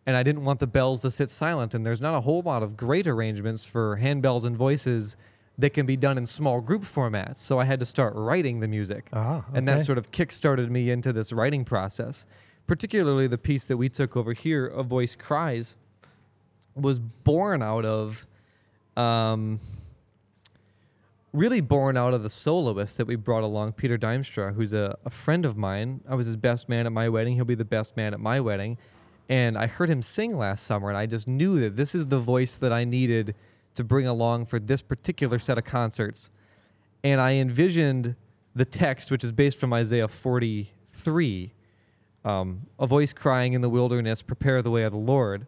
And I didn't want the bells to sit silent. And there's not a whole lot of great arrangements for handbells and voices that can be done in small group formats. So I had to start writing the music. Ah, And that sort of kickstarted me into this writing process. Particularly the piece that we took over here, A Voice Cries, was born out of um, really born out of the soloist that we brought along, Peter Dimstra, who's a, a friend of mine. I was his best man at my wedding. He'll be the best man at my wedding. And I heard him sing last summer, and I just knew that this is the voice that I needed to bring along for this particular set of concerts. And I envisioned the text, which is based from Isaiah 43, um, a voice crying in the wilderness, prepare the way of the Lord.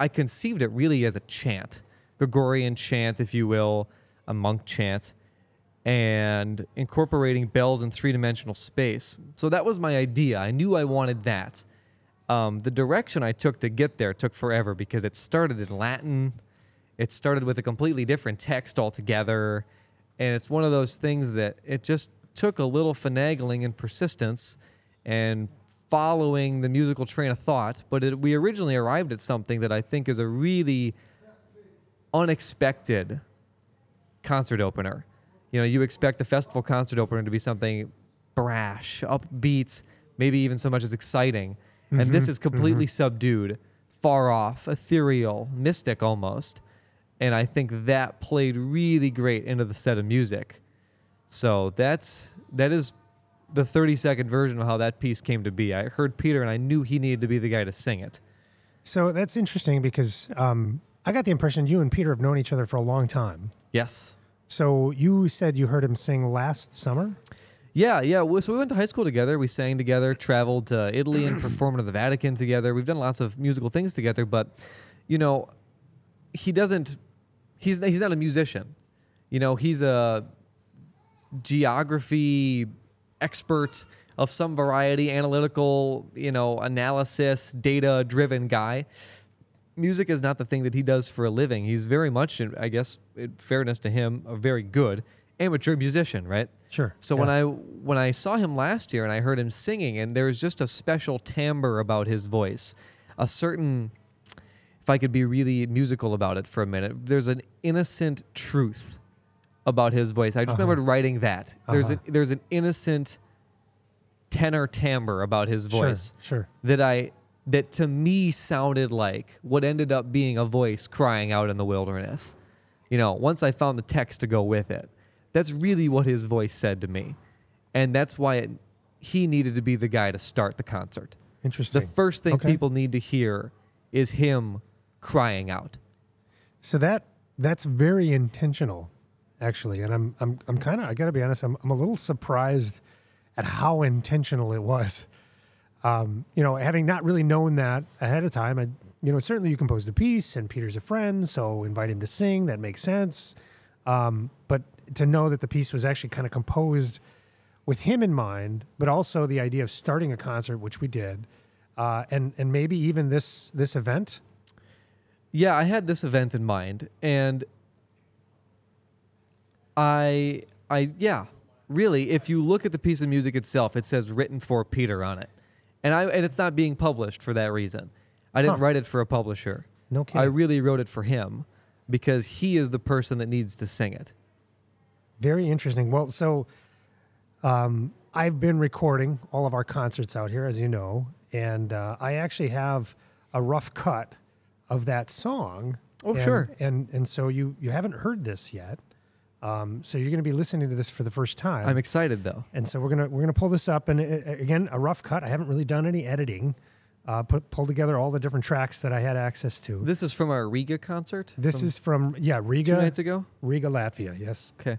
I conceived it really as a chant, Gregorian chant, if you will, a monk chant, and incorporating bells in three dimensional space. So that was my idea. I knew I wanted that. Um, the direction I took to get there took forever because it started in Latin. It started with a completely different text altogether. And it's one of those things that it just took a little finagling and persistence and following the musical train of thought. But it, we originally arrived at something that I think is a really unexpected concert opener. You know, you expect a festival concert opener to be something brash, upbeat, maybe even so much as exciting. And this is completely subdued, far off, ethereal, mystic almost. And I think that played really great into the set of music. So that's that is the 30 second version of how that piece came to be. I heard Peter and I knew he needed to be the guy to sing it. So that's interesting because um, I got the impression you and Peter have known each other for a long time. Yes. So you said you heard him sing last summer. Yeah, yeah. well, So we went to high school together. We sang together, traveled to Italy and performed in the Vatican together. We've done lots of musical things together, but you know, he doesn't. He's he's not a musician. You know, he's a geography expert of some variety, analytical, you know, analysis, data driven guy. Music is not the thing that he does for a living. He's very much, I guess, in fairness to him, a very good amateur musician, right? Sure. So when I when I saw him last year and I heard him singing, and there was just a special timbre about his voice, a certain, if I could be really musical about it for a minute, there's an innocent truth about his voice. I just Uh-huh. remembered writing that. There's Uh-huh. a, there's an innocent tenor timbre about his voice Sure. Sure. that I that to me sounded like what ended up being a voice crying out in the wilderness. You know, once I found the text to go with it. That's really what his voice said to me. And that's why it, he needed to be the guy to start the concert. Interesting. The first thing Okay. people need to hear is him crying out. So that that's very intentional, actually, and I'm I'm I'm kind of I got to be honest. I'm I'm a little surprised at how intentional it was. Um, you know, having not really known that ahead of time, I you know certainly you composed the piece, and Peter's a friend, so invite him to sing. That makes sense. Um, but to know that the piece was actually kind of composed with him in mind, but also the idea of starting a concert, which we did, uh, and and maybe even this this event. Yeah, I had this event in mind and I I yeah, really if you look at the piece of music itself, it says written for Peter on it. And I and it's not being published for that reason. I didn't Huh. write it for a publisher. No kidding. I really wrote it for him because he is the person that needs to sing it. Very interesting. Well, so um, I've been recording all of our concerts out here, as you know, and uh, I actually have a rough cut of that song. Oh, and, sure. And and so you you haven't heard this yet. Um, so you're going to be listening to this for the first time. I'm excited though. and so we're gonna we're gonna pull this up, and uh, again, a rough cut. I haven't really done any editing. Uh, put pulled together all the different tracks that I had access to. This is from our Riga concert. This from is from yeah Riga two nights ago. Riga, Latvia. Yes. Okay.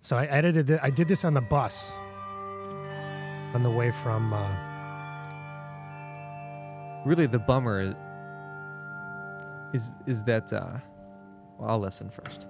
So I edited. The, I did this on the bus on the way from. Uh, Really, the bummer is is that. Uh, I'll listen first.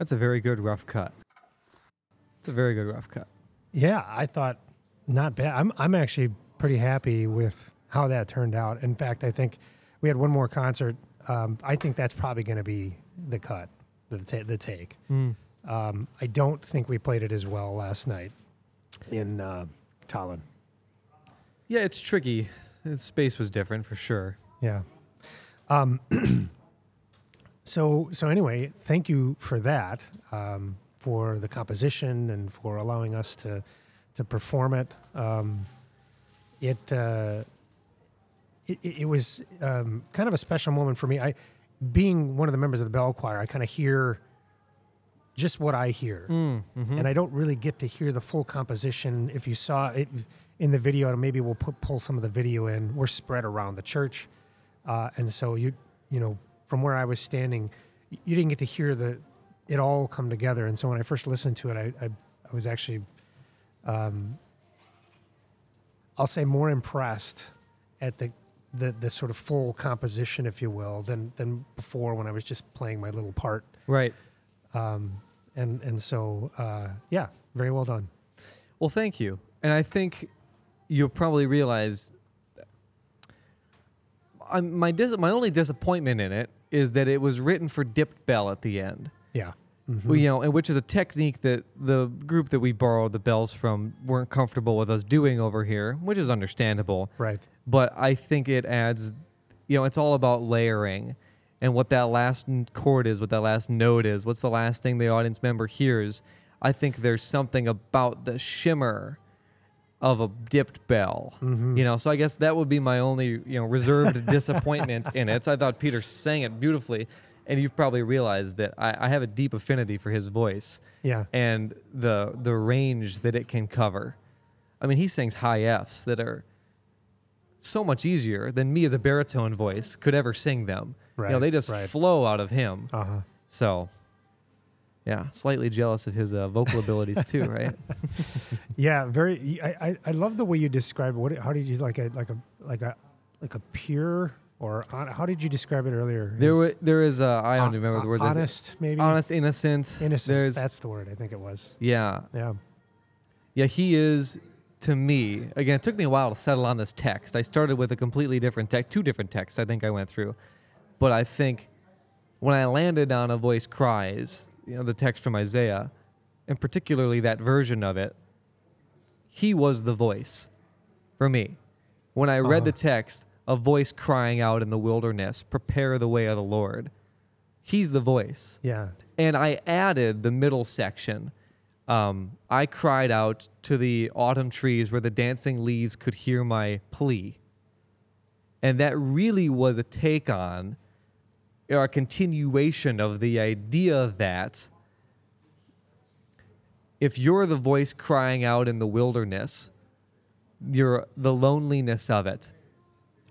That's a very good rough cut. It's a very good rough cut. yeah, I thought not bad. I'm I'm actually pretty happy with how that turned out. In fact, I think we had one more concert. Um, I think that's probably going to be the cut, the ta- the take. Um, I don't think we played it as well last night in uh, Tallinn. Yeah, it's tricky. The space was different for sure. Yeah. Um, so so anyway, thank you for that, um, for the composition and for allowing us to to perform it. Um, it, uh, it it was um, kind of a special moment for me. I, being one of the members of the bell choir, I kind of hear just what I hear and I don't really get to hear the full composition. If you saw it in the video, and maybe we'll put, pull some of the video in. We're spread around the church, uh, and so you you know from where I was standing, you didn't get to hear the it all come together. And so when I first listened to it, I I, I was actually, um, I'll say more impressed at the. The, the sort of full composition, if you will, than than before when I was just playing my little part Right. um, and and so uh, yeah, very well done. Well, thank you. And I think you'll probably realize I'm, my dis- my only disappointment in it is that it was written for dipped bell at the end. Yeah, mm-hmm. Mm-hmm. Well, you know, and which is a technique that the group that we borrowed the bells from weren't comfortable with us doing over here, which is understandable. right. But I think it adds, you know, it's all about layering and what that last chord is, what that last note is, what's the last thing the audience member hears. I think there's something about the shimmer of a dipped bell, you know. So I guess that would be my only, you know, reserved disappointment in it. So I thought Peter sang it beautifully, and you've probably realized that I, I have a deep affinity for his voice Yeah. and the the range that it can cover. I mean, he sings high Fs that are so much easier than me as a baritone voice could ever sing them. Right. You know, they just right. flow out of him. Uh huh. So, yeah, slightly jealous of his uh, vocal abilities too, right? Yeah, very. I, I, I love the way you describe what. How did you like a like a like a like a pure or hon- how did you describe it earlier? there, His- wa- there is. Uh, I don't remember the words. Honest, maybe. honest, innocent. innocent. There's, That's the word. I think it was. yeah, Yeah. yeah. He is to me. Again, it took me a while to settle on this text. I started with a completely different text, two different texts. I think I went through, but I think when I landed on a voice cries, you know, the text from Isaiah, and particularly that version of it, he was the voice for me. When I read the Uh-huh. text, a voice crying out in the wilderness, prepare the way of the Lord. He's the voice. Yeah. And I added the middle section. Um, I cried out to the autumn trees where the dancing leaves could hear my plea. And that really was a take on or a continuation of the idea that if you're the voice crying out in the wilderness, you're the loneliness of it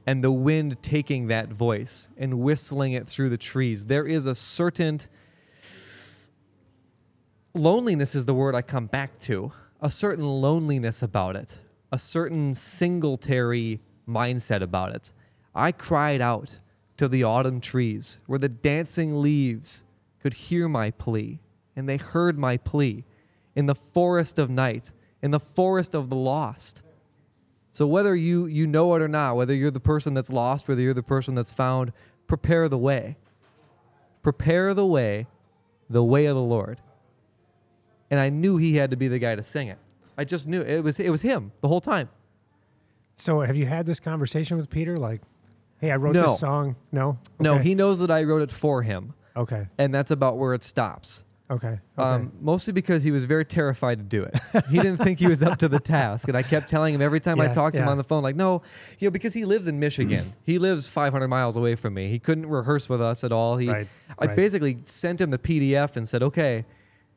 and the wind taking that voice and whistling it through the trees. There is a certain loneliness is the word I come back to. A certain loneliness about it, a certain singletary mindset about it. I cried out to the autumn trees where the dancing leaves could hear my plea, and they heard my plea in the forest of night, in the forest of the lost. So whether you you know it or not, whether you're the person that's lost, whether you're the person that's found, prepare the way. Prepare the way, the way of the Lord. And I knew he had to be the guy to sing it. I just knew it was it was him the whole time. So have you had this conversation with Peter? Like, hey, I wrote No. this song. No. No, Okay. he knows that I wrote it for him, Okay. and that's about where it stops. Okay. Okay. Um, mostly because he was very terrified to do it. He didn't think he was up to the task, and I kept telling him every time I Yeah, talked to him yeah. on the phone, like, no, you know, because he lives in Michigan. he lives 500 miles away from me. He couldn't rehearse with us at all. He, Right, I right. basically sent him the PDF and said, okay,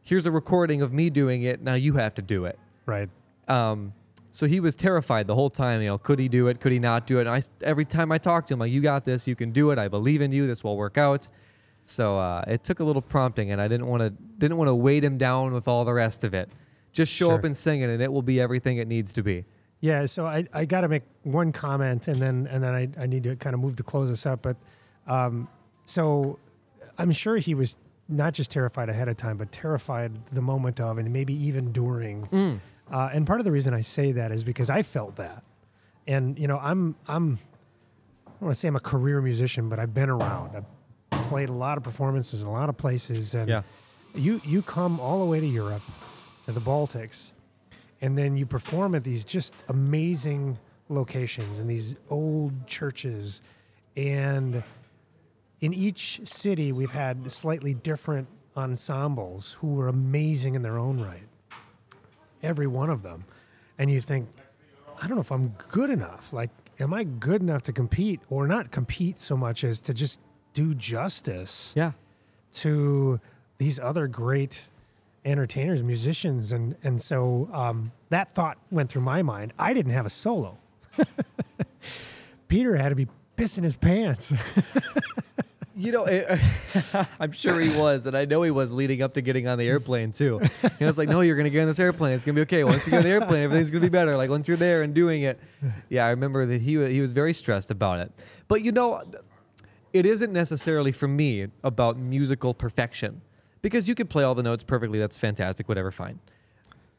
here's a recording of me doing it. Now you have to do it. right. Um, so he was terrified the whole time. You know, could he do it? Could he not do it? And I every time I talked to him, like, you got this. You can do it. I believe in you. This will work out. So uh, it took a little prompting, and I didn't want to didn't want to weight him down with all the rest of it. Just show Sure. up and sing it, and it will be everything it needs to be. Yeah, so I, I got to make one comment and then and then I, I need to kind of move to close this up. But um, so I'm sure he was not just terrified ahead of time, but terrified the moment of and maybe even during. Mm. Uh, and part of the reason I say that is because I felt that. And you know, I'm I'm I don't want to say I'm a career musician, but I've been around. I've played a lot of performances in a lot of places, and Yeah. you you come all the way to Europe, to the Baltics, and then you perform at these just amazing locations in these old churches, and in each city we've had slightly different ensembles who were amazing in their own right. Every one of them, and you think, I don't know if I'm good enough. Like, am I good enough to compete, or not compete so much as to just do justice? Yeah. to these other great entertainers, musicians, and and so um, that thought went through my mind. I didn't have a solo. Peter had to be pissing his pants. You know, it, eh, I'm sure he was, and I know he was leading up to getting on the airplane too. Know, it's like, no, you're gonna get on this airplane. It's gonna be okay. Once you get on the airplane, everything's gonna be better. Like once you're there and doing it. Yeah, I remember that he he was very stressed about it. But you know, it isn't necessarily for me about musical perfection because you can play all the notes perfectly. That's fantastic. Whatever, fine.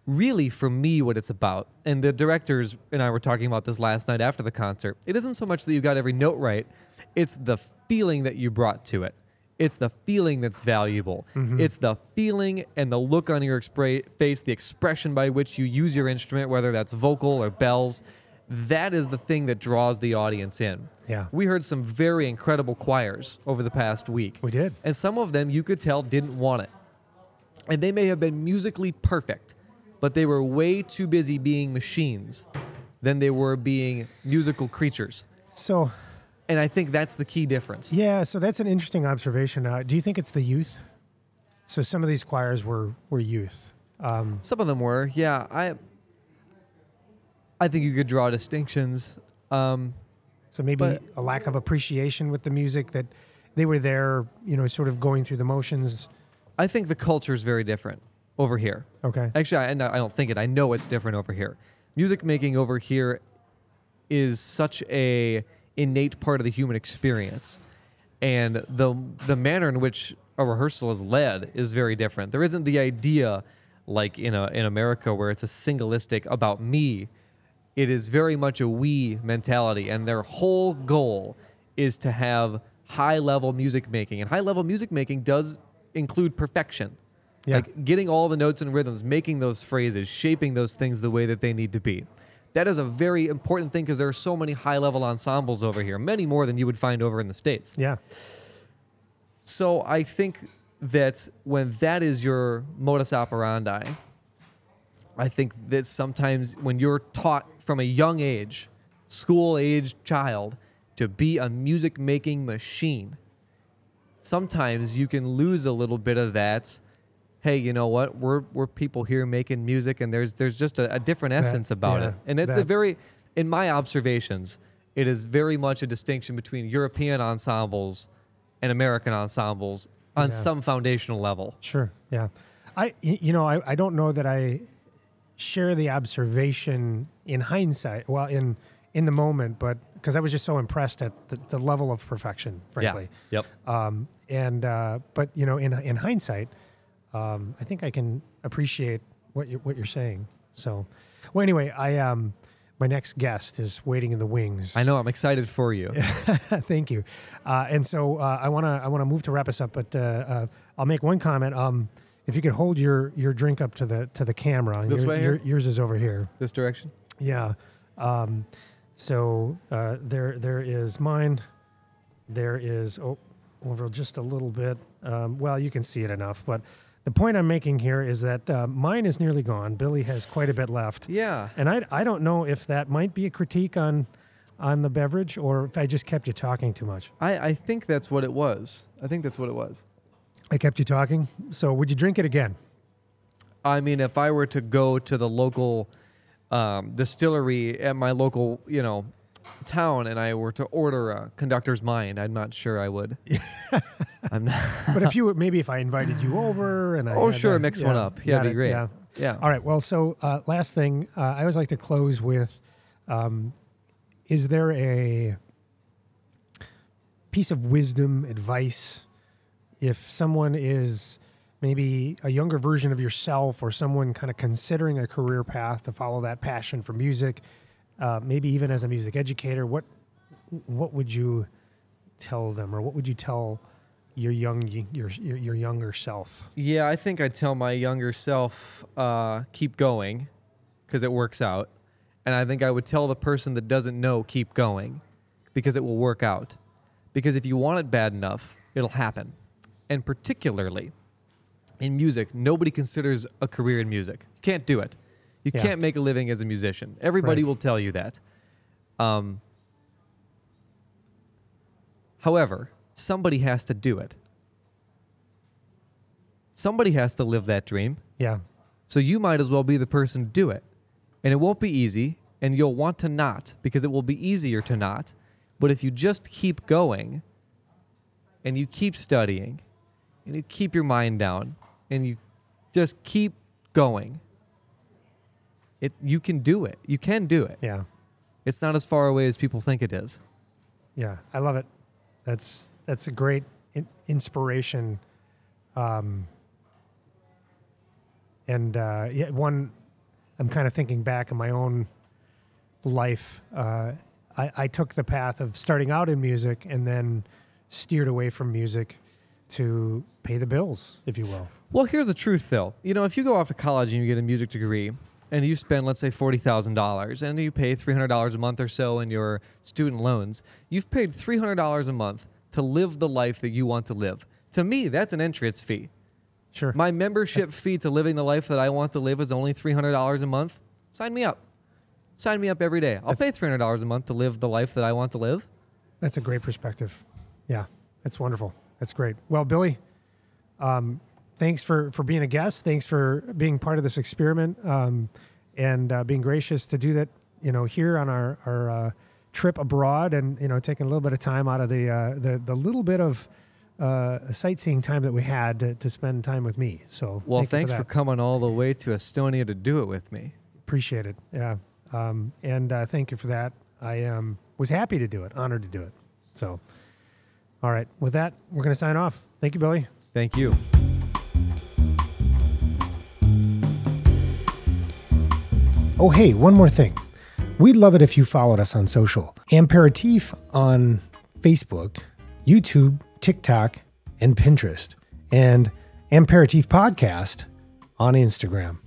Really, for me, what it's about, and the directors and I were talking about this last night after the concert. It isn't so much that you got every note right; it's the feeling that you brought to it. It's the feeling that's valuable. Mm-hmm. It's the feeling and the look on your face, the expression by which you use your instrument, whether that's vocal or bells. That is the thing that draws the audience in. Yeah. We heard some very incredible choirs over the past week. We did. And some of them you could tell didn't want it. And they may have been musically perfect, but they were way too busy being machines than they were being musical creatures. So, And I think that's the key difference. Yeah, so that's an interesting observation. Uh, do you think it's the youth? So some of these choirs were were youth. Um, Some of them were, yeah. I I think you could draw distinctions. Um, so maybe But- a lack of appreciation with the music that they were there, you know, sort of going through the motions. I think the culture is very different over here. Okay. Actually, I, and I don't think it. I know it's different over here. Music making over here is such a innate part of the human experience, and the the manner in which a rehearsal is led is very different. There isn't the idea like in a, in America where it's a singleistic about me. It is very much a we mentality, and their whole goal is to have high level music making, and high level music making does include perfection. Yeah. Like getting all the notes and rhythms, making those phrases, shaping those things the way that they need to be. That is a very important thing because there are so many high level ensembles over here, many more than you would find over in the States. Yeah. So I think that when that is your modus operandi, I think that sometimes when you're taught from a young age, school age child, to be a music making machine, sometimes you can lose a little bit of that. Hey, you know what? We're we're people here making music, and there's there's just a, a different That- essence about yeah, it, and it's a very, in my observations, it is very much a distinction between European ensembles and American ensembles on Yeah. some foundational level. Sure. Yeah. I, you know, I, I don't know that I share the observation in hindsight. Well, in in the moment, but because I was just so impressed at the, the level of perfection, frankly. Yeah. Yep. Um, and uh, but you know, in in hindsight, um, I think I can appreciate what you what you're saying. So, well, anyway, I um, my next guest is waiting in the wings. I know. I'm excited for you. Thank you. Uh, and so uh, I want to I want to move to wrap us up, but uh, uh, I'll make one comment. Um, if you could hold your your drink up to the to the camera, This Your- way your- yours is over here. This direction. Yeah. Um, so uh, there there is mine. There is oh, over just a little bit. Um, well, you can see it enough, but the point I'm making here is that uh, mine is nearly gone. Billy has quite a bit left. Yeah. And I, I don't know if that might be a critique on on the beverage or if I just kept you talking too much. I, I think that's what it was. I think that's what it was. I kept you talking. So would you drink it again? I mean, if I were to go to the local um, distillery at my local, you know, town, and I were to order a conductor's mind, I'm not sure I would. I'm not. But if you maybe if I invited you over and I Oh, sure, uh, mix yeah, one up. Yeah, it'd be it, great. Yeah. Yeah. All right. Well, so uh, last thing, uh, I always like to close with: um, Is there a piece of wisdom, advice, if someone is maybe a younger version of yourself, or someone kind of considering a career path to follow that passion for music, uh, maybe even as a music educator, what what would you tell them, or what would you tell your young your your, your younger self? Yeah, I think I'd tell my younger self, uh, keep going, because it works out. And I think I would tell the person that doesn't know, keep going, because it will work out. Because if you want it bad enough, it'll happen. And particularly in music, nobody considers a career in music. You can't do it. You Yeah. can't make a living as a musician. Everybody Right. will tell you that. Um, however, somebody has to do it. Somebody has to live that dream. Yeah. So you might as well be the person to do it. And it won't be easy, and you'll want to not because it will be easier to not. But if you just keep going and you keep studying and you keep your mind down and you just keep going, it you can do it. You can do it. Yeah. It's not as far away as people think it is. Yeah, I love it. That's that's a great in- inspiration. Um, and uh, yeah, one, I'm kind of thinking back in my own life. Uh, I, I took the path of starting out in music and then steered away from music to pay the bills, if you will. Well, here's the truth, though. You know, if you go off to college and you get a music degree, and you spend, let's say, forty thousand dollars, and you pay three hundred dollars a month or so in your student loans, you've paid three hundred dollars a month to live the life that you want to live. To me, that's an entrance fee. Sure. My membership fee to living the life that I want to live is only three hundred dollars a month. Sign me up. Sign me up every day. I'll pay three hundred dollars a month to live the life that I want to live. That's a great perspective. Yeah, that's wonderful. That's great. Well, Billy, um, thanks for for being a guest. Thanks for being part of this experiment um, and uh, being gracious to do that. You know, here on our our uh, trip abroad, and you know, taking a little bit of time out of the uh, the the little bit of uh, sightseeing time that we had to, to spend time with me. So, Well, thank thanks for, for, coming all the way to Estonia to do it with me. appreciate it. Yeah, um, and uh, thank you for that. I um, was happy to do it, honored to do it. So, all right, with that, we're going to sign off. Thank you, Billy. Thank you. Oh, hey, one more thing. We'd love it if you followed us on social. Ampéritif on Facebook, YouTube, TikTok, and Pinterest. And Ampéritif Podcast on Instagram.